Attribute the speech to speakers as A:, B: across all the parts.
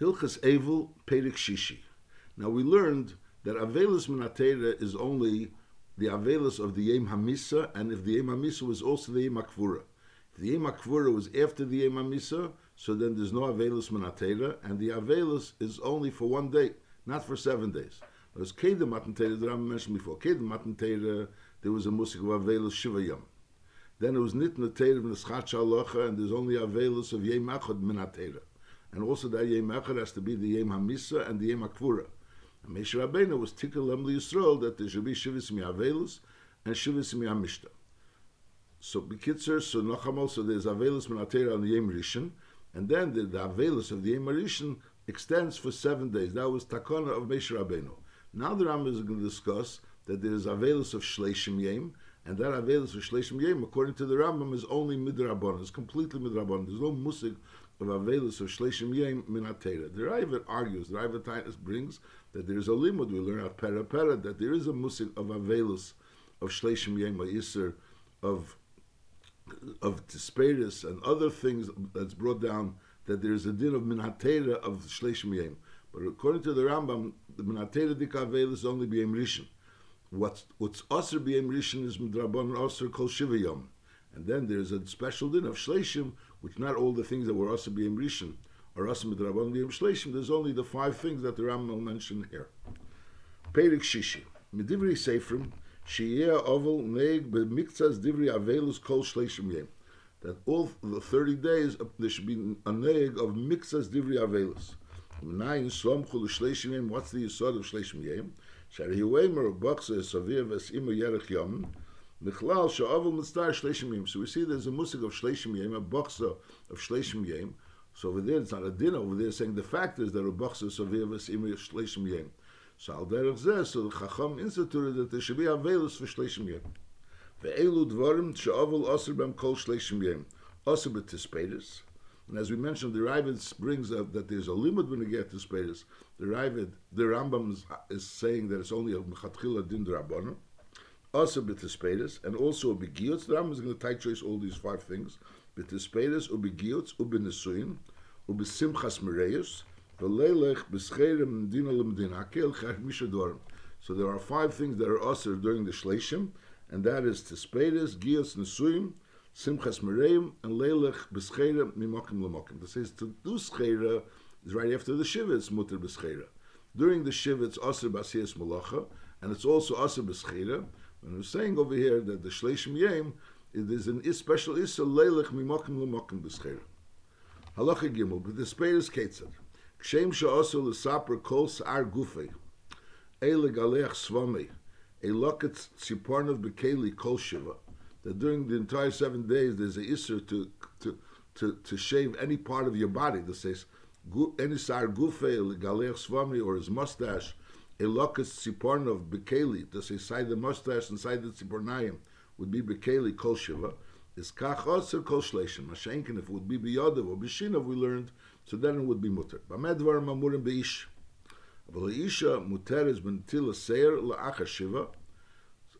A: Hilchas Evel Perik Shishi. Now we learned that Avelus Minatera is only the Avelus of the Yem Hamisa, and if the Yem Hamisa was also the Yem Akvura. If the Yem Akvura was after the Yem Hamisa, so then there's no Avelus Minatera, and the Avelus is only for one day, not for seven days. There's Kedem Matan that I mentioned before. Kedem Matan there was a musik of Avelus Shiva Yom. Then it was Nitna from the Schatcha and there's only Avelus of Yem Achad Minatera. And also that Yem Echad has to be the Yem Hamisa and the Yem Akvura. And Moshe Rabbeinu was Tikkel Lem Yisrael that there should be Shivas Mi'avelus and Shivas Mi'amishta. So Bekitzer, so Nachamol, so there's Avelus Minatera on the Yem Rishon, and then the, the Avelus of the Yem Rishon extends for seven days. That was Takona of Moshe Rabbeinu. Now the Rambam is going to discuss that there is Avelus of Shleishim Yem, and that Avelus of Shleishim Yem, according to the Rambam, is only Midrabon. It's completely Midrabon. There's no musik of Avelus of Shleishim Yem Minatera. The Raavad argues, the Raavad Titus brings that there is a limud, we learn at Pera Pera, that there is a musik of Avelus of Shleishim Yem, or Yisr, of of Tisperis and other things that's brought down that there is a din of Minatera of Shleishim Yem. But according to the Rambam, the Minatera Dikavel is only B'Yem Rishon. What's what's Aser B'Yem Rishon is Midrabon Aser Kol Shiva Yom. And then there's a special din of Shleishim, which not all the things that were also B'Yem Rishon are Aser Midrabon B'Yem Shleishim. There's only the five things that the Rambam mentioned here. Perik Shishi. Medivri Seifrim, Shiyeh Oval Neig B'Miktzas Divri Avelus Kol Shleishim Yem. That all the 30 days, uh, there should be a neig of Mixas Divri Avelus. Nine Slomchu L'Shleishim Yem, what's the Yisod of Shleishim Yem? Shari Huemer Baksa Savir Ves'imu Yerech Yom, Michlal Sha'avel Mitzdar Shleishim. So we see there's a musik of Shleishim Yem, a boxer of Shleishim Yem. So over there, it's not a din over there saying the fact is that a Baksa Savir Ves'imu Shleishim Yem. So al derech zeh, so the Chacham instituted that there should be Avelus for Shleishim Yem. Ve'elu dvarim she'avel aser bem kol shleishim yem. Aser b'tispetis. And as we mentioned, the Raavad brings up that there's a limit when you get to Spedis. The Raavad, the Rambam is, is saying that it's only a mechatchila din drabana. Also b'tispedis, and also a begiyotz. The Rambam is going to tight trace all these five things. B'tispedis, ubegiyotz, ubenesuin, ubesimchas mereus, v'leilech b'scherim dina lemdin, hakel chach mishadorim. So there are five things that are usher during the shleishim, and that is Tispedes, Gios Nesuim, Simchas Mereim, and Leilech Beschera Mimokim Lamokim. This says to do Schera is right after the Shiva, it's Mutter. During the Shiva, it's Aser Basias Malacha, and it's also Aser Beschera. And we're saying over here that the Shleishim Yem, it is an is special Issa Leilech Mimokim Lamokim Beschera. Halacha Gimel, but the Tispedes Ketzad. Kshem Sha'asu L'Sapra Kol Sa'ar Gufei, Eile Galech Svamei, a locket tzipornov bekeli kol shiva, that during the entire seven days there's a isser to, to, to, to shave any part of your body. That says, any sar gufe, galech svami, or his mustache, Elokas Sipornov Bekeli, to say side the mustache and side the Sipornayim would be Bekeli Kol Shiva, is Kach Oser Kol Shleishim. Mashenkin, if it would be Biyodov or Bishinov, we learned, so then it would be Mutter. Bamedvar Mamurim Beish. But Isha Muteres Bentila Seir La'acha Shiva.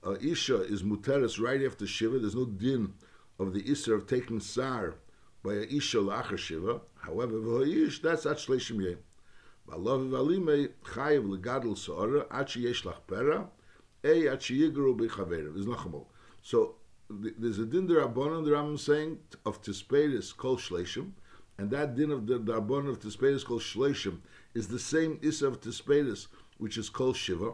A: Uh, Isha is muteris right after Shiva. There's no din of the Isser of taking Sar by Isha La'acha Shiva. However, Va'ish, that's at Shleishim Yeh. Balov valime khayb le gadol sor at she yesh lach pera, ey at she yigru bi khaver. There's noch. So there's a din der abonon that I'm saying of Tisperis kol shleshim, and that din of the, the abonon of Tisperis kol shleshim is the same is of Tisperis, which is kol shiva,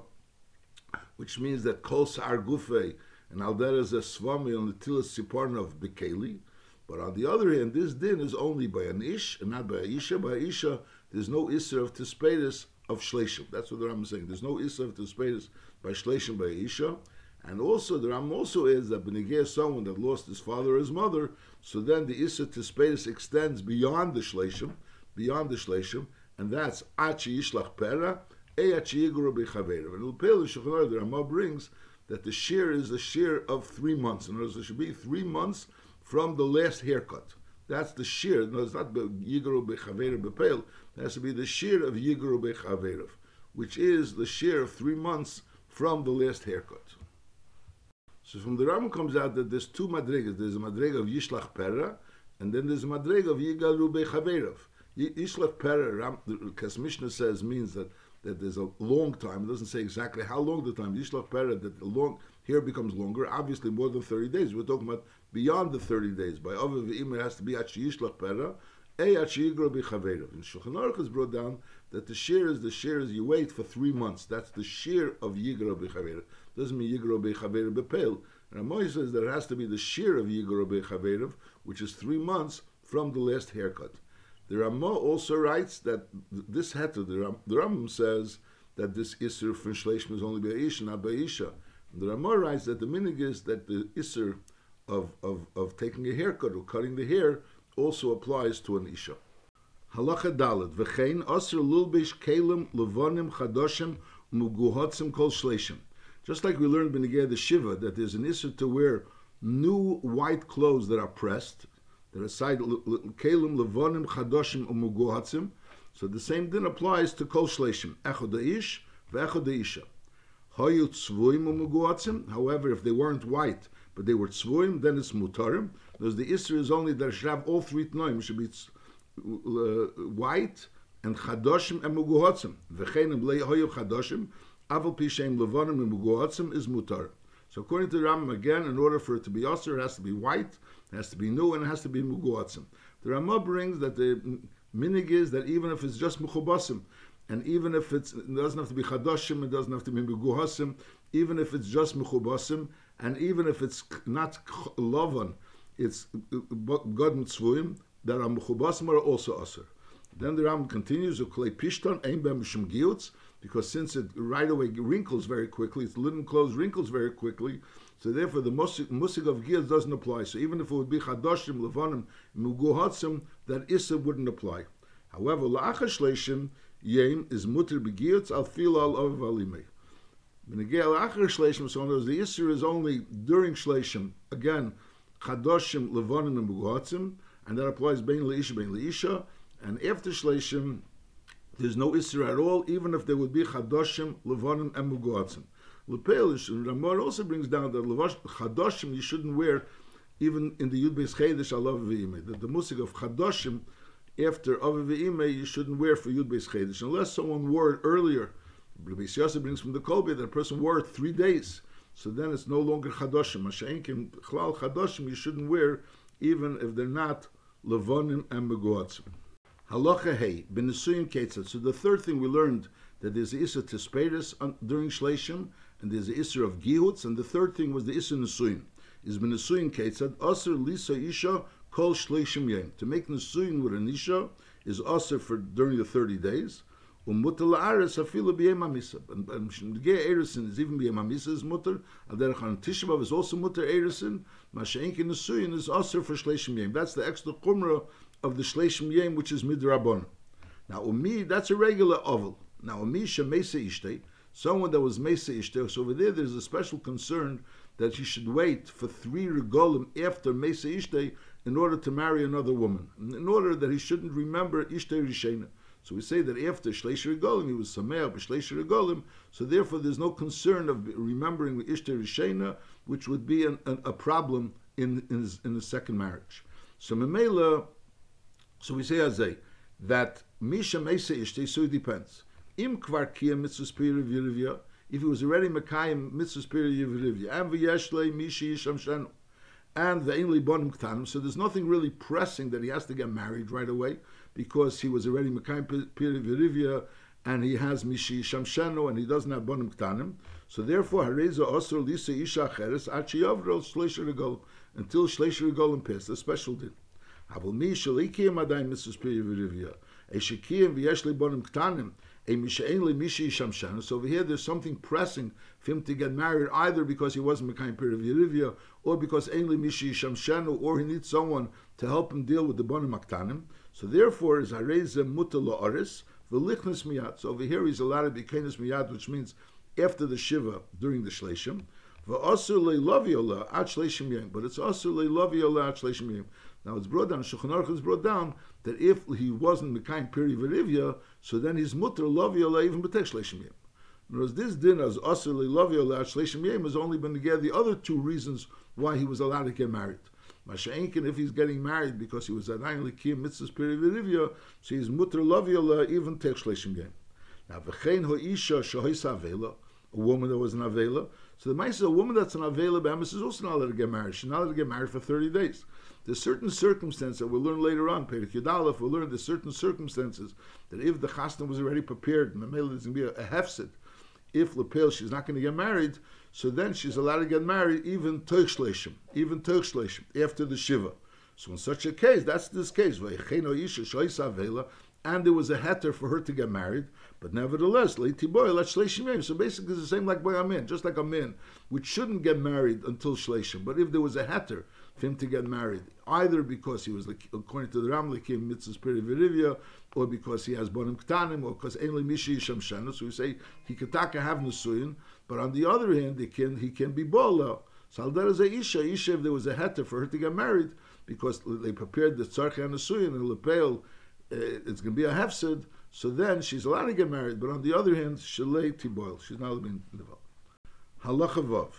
A: which means that kol sar Gufei, and al der is a swami on the tilas sipornov Bekeli, But on the other hand, this din is only by an ish and not by a isha. By a isha, there's no isser of tispedis of shleishim. That's what the Ram is saying. There's no isser of tispedis by shleishim by a isha. And also, the Ram also is that benegeh someone that lost his father or his mother, so then the isser tispedis extends beyond the shleishim, beyond the shleishim, and that's achi yishlach pera, and the Rama brings that the shear is a shear of three months. In other words, it should be three months from the last haircut. That's the shear. No, it's not Yigaru Bechaver Bepel. It has to be the shear of Yigaru Bechaverov, which is the shear of three months from the last haircut. So from the Rambam comes out that there's two madrigas. There's a madrig of Yishlach Pera, and then there's a madrig of Yigaru Bechaverov. Yishlach Pera, because Mishnah says, means that, that there's a long time. It doesn't say exactly how long the time. Yishlach Pera, that the long, here it becomes longer, obviously more than 30 days. We're talking about beyond the 30 days. By Ava V'im, it has to be Achi Yishlach Pera, Achi Yigro B'Chaverav. And Shulchan Aruch has brought down that the shear is the shear is you wait for three months. That's the shear of Yigro B'Chaverav. Doesn't mean Yigro B'Chaverav B'Pel. And says that it has to be the shear of Yigro B'Chaverav, which is three months from the last haircut. The Ramah also writes that this heter, the, Ram, the Rambam says that this Isser from Shleishim is only by Isha, not by Isha. The Ramah writes that the minig is that the Isser of, of, of taking a haircut or cutting the hair also applies to an Isha. Halacha Dalet, V'chein Asr Lulbish Kalim Levonim Chadoshim Muguhotzim Kol Shleishim. Just like we learned in the Shiva that there's an Isser to wear new white clothes that are pressed, that are side kelim levonim chadoshim umuguhatzim. So the same thing applies to kol shleishim. Echod ish ve'echod isha. However, if they weren't white, but they were tzvuim, then it's mutarim. Because the isra is only that have all three tnoim. should be uh, white and chadoshim and muguhatzim. V'chenim le'hoyu chadoshim. Aval pishem levonim and muguhatzim is mutarim. So according to the Rambam, again, in order for it to be osir, it has to be white, it has to be new, and it has to be muguatzim. The Ramah brings that the minig is that even if it's just muchubasim, and even if it doesn't have to be chadoshim, it doesn't have to be muguhasim, even if it's just muchubasim, and even if it's not lovan, it's uh, uh, god mitzvuyim, that are muchubasim are also osir. Then the Ram continues, "Uklei pishton ein bem giyutz," because since it right away wrinkles very quickly, its linen clothes wrinkles very quickly, so therefore the musik of gears doesn't apply. So even if it would be chadoshim, levanim, muguhatzim, that issa wouldn't apply. However, la'achar shleishim yem is mutter begiyutz al fil al of. Benegel la'achar shleishim, the issa is only during shleishim. Again, chadoshim, levonim and and that applies bein leisha, bein leisha, and after shleishim there's no Isra at all, even if there would be Chadoshim, levonim and Mugoatzim. Lepelish, and Ramar also brings down that Chadoshim you shouldn't wear even in the Yud Beis Chedesh. That the musik of Chadoshim after Aviv V'imei you shouldn't wear for Yud Beis Chedesh unless someone wore it earlier. Beis Yosef brings from the Kolbo that a person wore it three days. So then it's no longer Chadoshim. Masha'inkim, Chlal Chadoshim you shouldn't wear even if they're not Levanim and Mugoatzim. Halacha hey, b'nesuyin ketzat. So the third thing we learned that there's the issa tisperis during shleishim, and there's the issa of gihutz, and the third thing was the issa nesuyin. Is b'nesuyin ketzat aser lisa isha kol shleishim yem. To make nesuyin with an isha is aser for during the thirty days. Umutal aris afilu b'yem hamisa. And shmige erisin is even b'yem hamisa is mutter. Aderech on Tishabav is also mutter erisin. Masha'enkin nesuyin is aser for shleishim yem. That's the extra kumrah of the Shleishim Yem, which is Midrabon. Now, Umi, that's a regular oval. Now, Umi Shemesa Ishte, someone that was Mesa Ishte, so over there there's a special concern that he should wait for three regolim after Mesa Ishte in order to marry another woman, in order that he shouldn't remember Ishte Rishena. So we say that after Shleisha Regolim, he was Sameach, Shleisha Regolim, so therefore there's no concern of remembering Ishte Rishena, which would be an, an, a problem in, in, his, in the second marriage. So Memela, so we say Azay, that Misha Mesa Ishte, so it depends. Im kvar kia mitzvah spirit if he was already Mekayim mitzvah Yerivya, and v'yeshle Misha Yisham Shenu, and the Ainli Bonim Ktanim. So there's nothing really pressing that he has to get married right away because he was already Mekayim Pirivirivya and he has Mishi shamshano, and he doesn't have Bonim Ktanim. So therefore, Hareza osur Lisa Isha Cheres Achiyavro Shleisher Regolim until Shleisher Regolim passed, a special din. Avul Mi Shalikiyim Adayim Mrs. Pirivirivya. Eshikiyim v'yeshli Bonim Ktanim. So over here, there's something pressing for him to get married, either because he wasn't Mekayim Yerivia, or because Ainli Mishi Shamshanu, or he needs someone to help him deal with the Bonim Aktanim. So therefore, is Hareza Mutala Oris, Velichnis Miyat. So over here, he's allowed to be Kainis Miyat, which means after the Shiva, during the Shleshim. But it's also leilaviola at shleshim yom. Now it's brought down, Shulchan Aruch is brought down that if he wasn't Mekayim Piri Verivya, so then his mutter Lavia even B'tek Shleishim Yem. Whereas this din as Asr Lavia Shleishim Yem has only been together the other two reasons why he was allowed to get married. Masha'inkin, if he's getting married because he was an Likim Mitzvah's Perivirivya, so he's Mutter Loviola, even Tech Shleshim game. Now, V'chein Ho'isha Shahois Avela, a woman that was an Avela. So the Maisa, a woman that's an Avela Bemis is also not allowed to get married. She's not allowed to get married for 30 days. There's certain circumstances that we'll learn later on, Perik Yudalef, we'll learn there's certain circumstances that if the chasna was already prepared, Mamela is going to be a, a hefset, if Lepel she's not going to get married, so then she's allowed to get married even Toich even Toich after the Shiva. So in such a case, that's this case, and there was a heter for her to get married, but nevertheless, So basically, it's the same like boy amin, just like a man, which shouldn't get married until shleishim. But if there was a heter for him to get married, either because he was, according to the Ram, Likim mitzvahs perivirivya, or because he has bonim ktanim, or because ainli mishi yisham So we say he could have nusuyin, but on the other hand, he can he can be bola. So is a isha, isha if there was a heter for her to get married, because they prepared the tzarcha and nusuyin and lepel Eh, it's going to be a hefsid, so then she's allowed to get married. But on the other hand, shalei tiboil, she's not allowed to be involved. Halacha vav.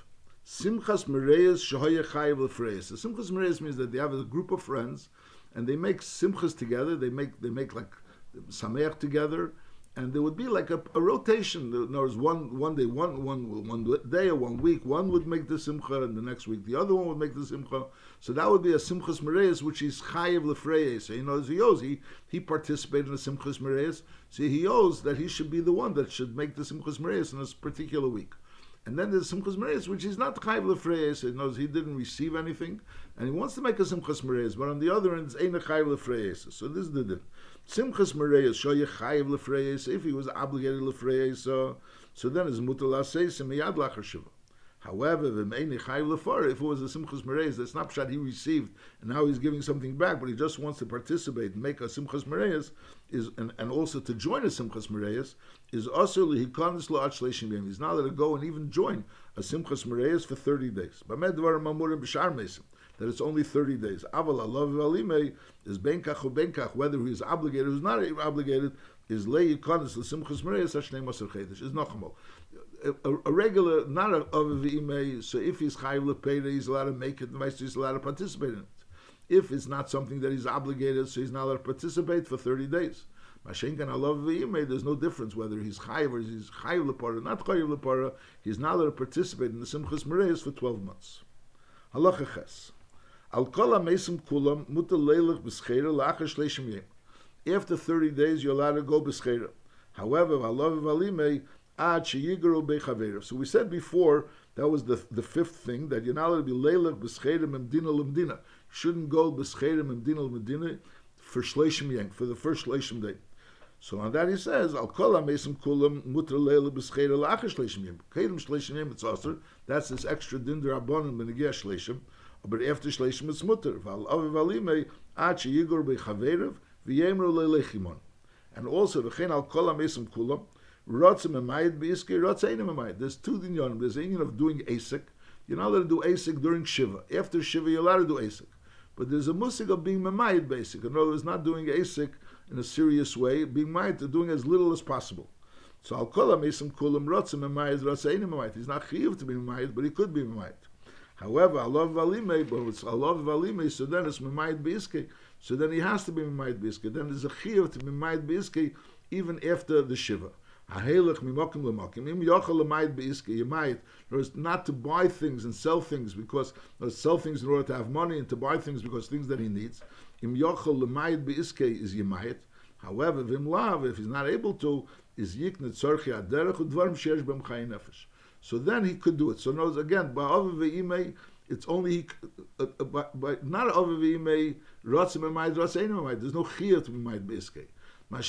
A: Simchas Mereyes Shahoye Chayiv. So Simchas Mereyes means that they have a group of friends and they make simchas together. They make they make like sameach together, and there would be like a, a rotation. There was one one day, one one one day or one week, one would make the simcha, and the next week the other one would make the simcha. So that would be a simchas mereis, which is chayiv lefreyes. So he knows he owes he he participated in the simchas mereis, so he owes that he should be the one that should make the simchas mereis in this particular week. And then there's Simchas Mereis, which is not Chayiv Lefreyes. He knows he didn't receive anything, and he wants to make a Simchas Mereis, but on the other end, it's Ein Chayiv Lefreyes. So this is the din. Simchas show you Chayiv Lefreyes. If he was obligated Lefreyes, so, so then it's Mutal Aseisim Miyad Lachar Shiva. However, if it was a Simchas Mereis, that's not Pshat he received, and now he's giving something back, but he just wants to participate and make a Simchas Mereis, is, and, and also to join a Simchas Mereis, is also Lihikanis La'at Shleshim Yem. He's not allowed to go and even join a Simchas Mereis for 30 days. That it's only 30 days. Aval Valime is Benkach or Benkach, whether he's obligated or he's not obligated, is Lei Yikonis L'Simchas Mereis, Hashnei Masar Chedesh, is Nachamol a, a, regular, not a Avivime, so if he's Chayiv Lepeda, he's allowed to make it, he's allowed to participate in it. If it's not something that he's obligated, so he's not allowed to participate for 30 days. Mashenkan Alav there's no difference whether he's Chayiv or he's Chayiv Lepara, not Chayiv Lepara, he's not allowed to participate in the Simchas Mereis for 12 months. Halacha. Al kol ha-mesim kulam mutal leilach b'schera la'achar shleishim yem. After 30 days, you're allowed to go b'schera. However, alav v'alimei, so we said before that was the the fifth thing that you're not allowed to be leilach b'scherim emdina lemdina. Shouldn't go b'scherim emdina lemdina for shleishim yank for the first shleishim day. So on that he says al kol hamesim kulam mutter leila b'scherim la'achar shleishim yank. Kedem shleishim yank it's that's this extra din derabanan b'negiyah shleishim. But after shleishim it's mutter. Val aviv alimei ad sheyigor b'chaverev v'yemru leilechimon. And also v'chein al kol kulam There's two dinyonim. There's a of doing asik. You're not allowed to do asik during Shiva. After Shiva, you're allowed to do asik. But there's a musik of being memayid basic. In other words, not doing asik in a serious way, being mayid, doing as little as possible. So I'll call him Esim Kulam Rotzim Memayid Rotzaini Memayid. He's not chiv to be Memayid, but he could be Memayid. However, Allah Valime, but it's Allah Valime, so then it's Memayid Biske. So then he has to be Memayid Biske. Then there's a chiv to be Memayid Biske even after the Shiva. Ahelech mimokim lemokim. Im yochel lemayit beiske. You might. not to buy things and sell things because or sell things in order to have money and to buy things because things that he needs. Im yochel lemayit beiske is yimayit. However, vim lav, if he's not able to, is yiknet tzorchi aderech udvarm sheyesh bem nefesh. So then he could do it. So notice again, ba'av ve'imei, it's only uh, uh, by, by, not over ve'imei rotzim emayit rotzim emayit. There's no chiyat emayit beiske. Ma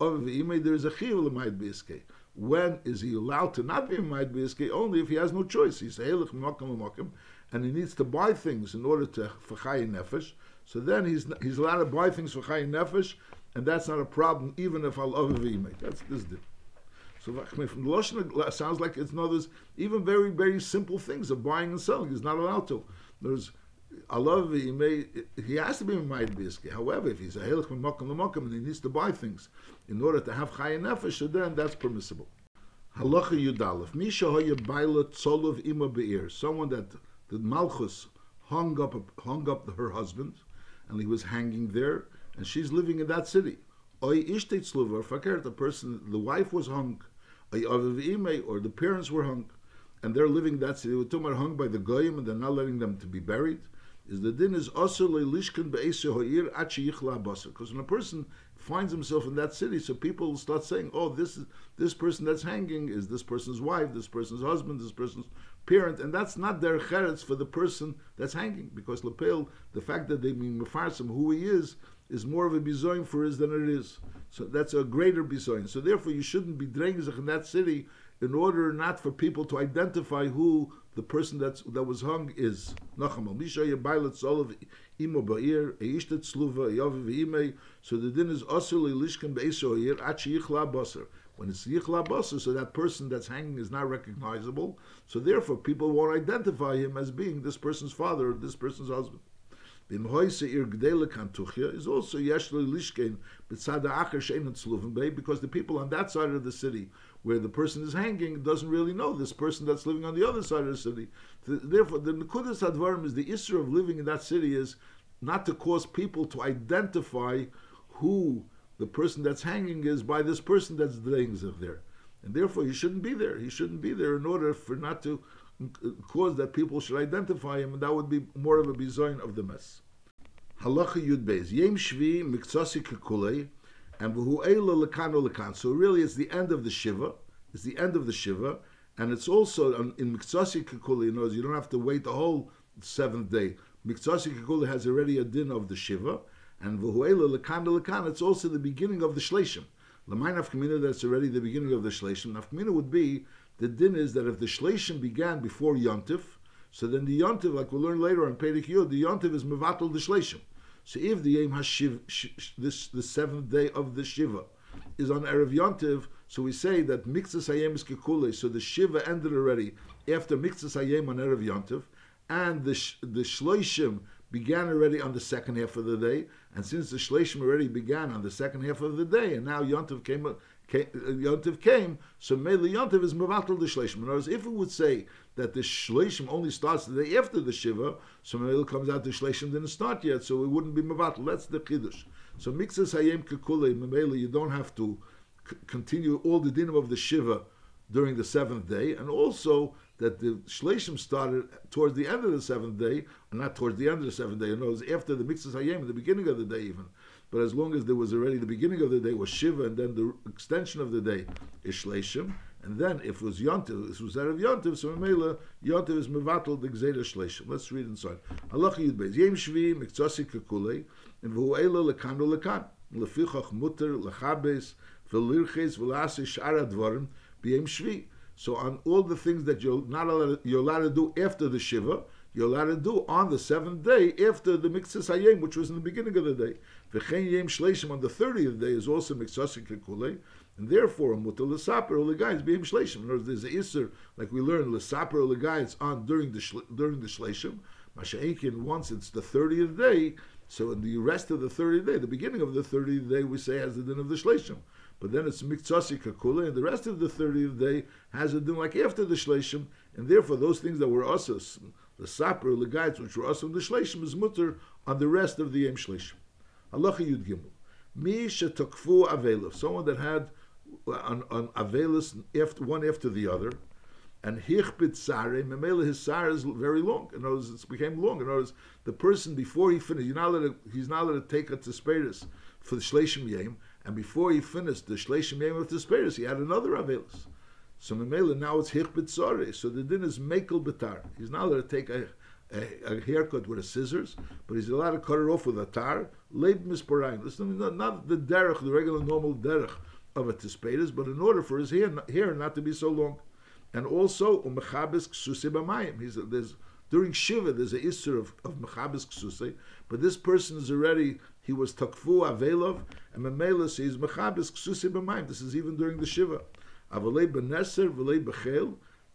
A: she'en kein b'negeya there is a chiyuv l'mayit biske. When is he allowed to not be mayit biske? Only if he has no choice. He's heilig mokim and he needs to buy things in order to for nefesh. So then he's he's allowed to buy things for chayin nefesh, and that's not a problem even if al imay. That's this dip. So from the lashon sounds like it's not even very very simple things of buying and selling. He's not allowed to. There's Allah, he may he has to be Mamayid Biski. However, if he's a Helich Mamakam Lamakam and he needs to buy things in order to have Chayin Nefesh, then that's permissible. Halacha Yudalef. Misha Hoya Baila Tzolov Ima Be'ir. Someone that the Malchus hung up hung up her husband, and he was hanging there, and she's living in that city. Oy ishtet fakert, the person, the wife was hung, Oy aviv or the parents were hung, and they're living that city. Were hung by the goyim, and they're not letting them to be buried. Is the din is also lishkan hoir Because when a person finds himself in that city, so people start saying, "Oh, this is this person that's hanging is this person's wife, this person's husband, this person's parent," and that's not their cheretz for the person that's hanging, because lapel, the fact that they mean mefarsim who he is, is more of a bizoin for us than it is. So that's a greater bizoin. So therefore, you shouldn't be drengzach in that city in order not for people to identify who the person that's that was hung is. So the din is asur lishkan be'esoyer at yichla basar. When it's yichla basar, so that person that's hanging is not recognizable. So therefore, people won't identify him as being this person's father or this person's husband is also because the people on that side of the city where the person is hanging doesn't really know this person that's living on the other side of the city. Therefore, the nekudas advarim is the issue of living in that city is not to cause people to identify who the person that's hanging is by this person that's dreying there. And therefore, he shouldn't be there. He shouldn't be there in order for not to uh, cause that people should identify him, and that would be more of a bizoin of the mess. Halacha Yud Beis Yem Shvi Miktsasi Kekulei and V'hu Eila Lekano Lekan. So really, it's the end of the shiva. It's the end of the shiva, and it's also um, in Miktsasi Kekulei. You know, you don't have to wait the whole seventh day. Miktsasi Kekulei has already a din of the shiva, and V'hu Eila Lekano Lekan. It's also the beginning of the shleishim. L'may nafkamina, that's already the beginning of the shleishim. Nafkamina would be the din is that if the shleishim began before yontif, so then the yontif, like we'll learn later on Perek Yod, the yontif is mevatel the shleishim. So if the yom hashiv, this the seventh day of the shiva, is on erev yontiv, so we say that mixas hayem is kekule. So the shiva ended already after mixas hayem on erev yontiv, and the the shleishim began already on the second half of the day, and since the shleishim already began on the second half of the day, and now yontiv came uh, Came, uh, Yontiv came, so Mele Yontiv is Mavatal the Shleishim. In other words, if it would say that the Shleishim only starts the day after the Shiva, so Mele comes out the Shleishim didn't start yet, so it wouldn't be Mavatal. That's the Chiddush. So Mixas Hayem Kekule, Mele, you don't have to c- continue all the dinim of the Shiva during the seventh day, and also that the Shleishim started towards the end of the seventh day, and not towards the end of the seventh day. In other after the Mixas Hayem, the beginning of the day even. But as long as there was already the beginning of the day was Shiva, and then the extension of the day is Shleishim, and then if it was Yontiv, this was Erev Yontiv, so Mela, Yontiv is Mevatel the Gzeda Shleishim. Let's read inside. Allah Yud Beis. Yem Shvi, Miktsasi Kekulei, and Lekanu Lekan. Lefichach Mutter, Lechabes, Velirches, Velasi, Shara Dvarim, B'yem Shvi. So on all the things that you're not allowed, you're allowed to do after the Shiva, you're allowed to do on the seventh day after the Miktsas Hayem, which was in the beginning of the day. V'chein yem shleishim on the thirtieth day is also miksasik kekulei, and therefore mutal lesaper oligayis beim shleishim. In other words, there's a iser like we learned lesaper oligayis on during the during the shleishim. Masha'inkin once it's the thirtieth day, so in the rest of the thirtieth day, the beginning of the thirtieth day, we say has the din of the shleishim. But then it's miktsasi kakule, and the rest of the thirtieth day has a din like after the shleishim, and therefore those things that were usas, the saper, the guides which were usas the shleishim is mutter on the rest of the yem shleishim. Halacha Yud Gimel. Mi shetakfu avelov, someone that had an, an after, one after the other, and hichbit sare, memela his sare is very long. In other words, it became long. In other words, the person before he finished, you're not allowed to, he's not allowed to take a tisperis for the shleishim yem, and before he finished the shleishim yem of tisperis, he had another avelis. So memela now it's hichbit sare. So the din is mekel betar. He's not allowed to take a a, a, haircut with a scissors, but he's allowed to cut it off with a tar. Leib misparayim. Listen, not, not the derech, the regular normal derech of a tispetis, but in order for his hair, hair not to be so long. And also, umechabes ksusi He's there's during shiva there's a isser of, of mechabes but this person is already he was takfu avelov, and memela says mechabes b'mayim. This is even during the shiva. Avalei beneser, v'lei bechel,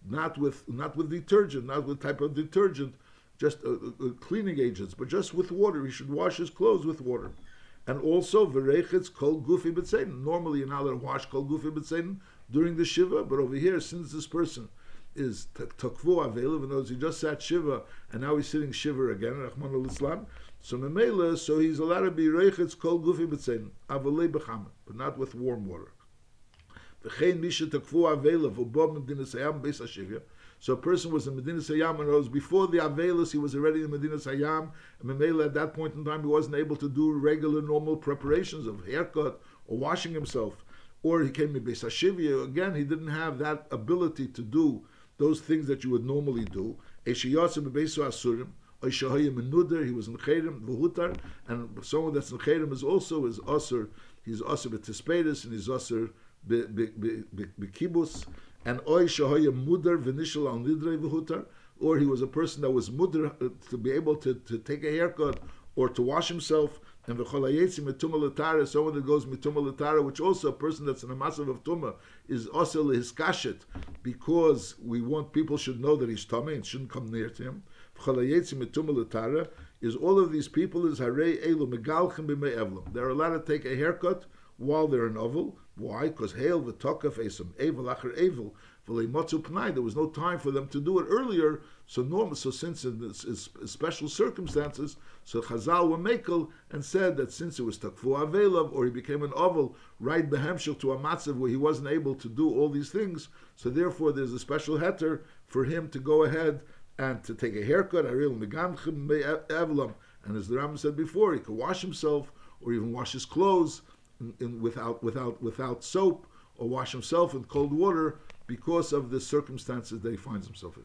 A: not with not with detergent, not with type of detergent, just uh, uh, cleaning agents, but just with water. He should wash his clothes with water. And also, verechitz kol gufi b'tzein. Normally, you're not allowed to wash kol gufi b'tzein during the shiva, but over here, since this person is takvu avela, even though he just sat shiva and now he's sitting shiva again, Rahman al-Islam. So memela, so he's allowed to be reichetz kol gufi b'tzein, avalei b'chama, but not with warm water. V'chein misha takvu avela v'bo medinas hayam beis hashivya. So a person was in Medina Sayyam and rose before the Avelis, he was already in Medina Sayyam, and Memela at that point in time he wasn't able to do regular normal preparations of haircut or washing himself. Or he came to Beis Hashivya, again he didn't have that ability to do those things that you would normally do. He was in Chedim, Vuhutar, and someone that's in Chedim is also is Asur, he's Asur B'Tispetis, and he's Asur B'Kibus, and Oy or he was a person that was mudar uh, to be able to, to take a haircut or to wash himself. And v'cholayetzi mituma latara, someone that goes mituma latara, which also a person that's in a massive of tuma is also hiskashet, because we want people should know that he's tummy and shouldn't come near to him. V'cholayetzi mituma is all of these people is harei elu megalchem b'mei evlam. They're allowed to take a haircut while they're in oval. Why? Because hail v'tokaf esam evil acher evil there was no time for them to do it earlier. So normal. So since in, this, in special circumstances, so Chazal were makel and said that since it was takfu avelav or he became an oval right behemshel to a matzav where he wasn't able to do all these things, so therefore there's a special heter for him to go ahead and to take a haircut. Ariel Megamchum Evelam, and as the Ram said before, he could wash himself or even wash his clothes in, without without without soap or wash himself in cold water because of the circumstances that he finds himself in.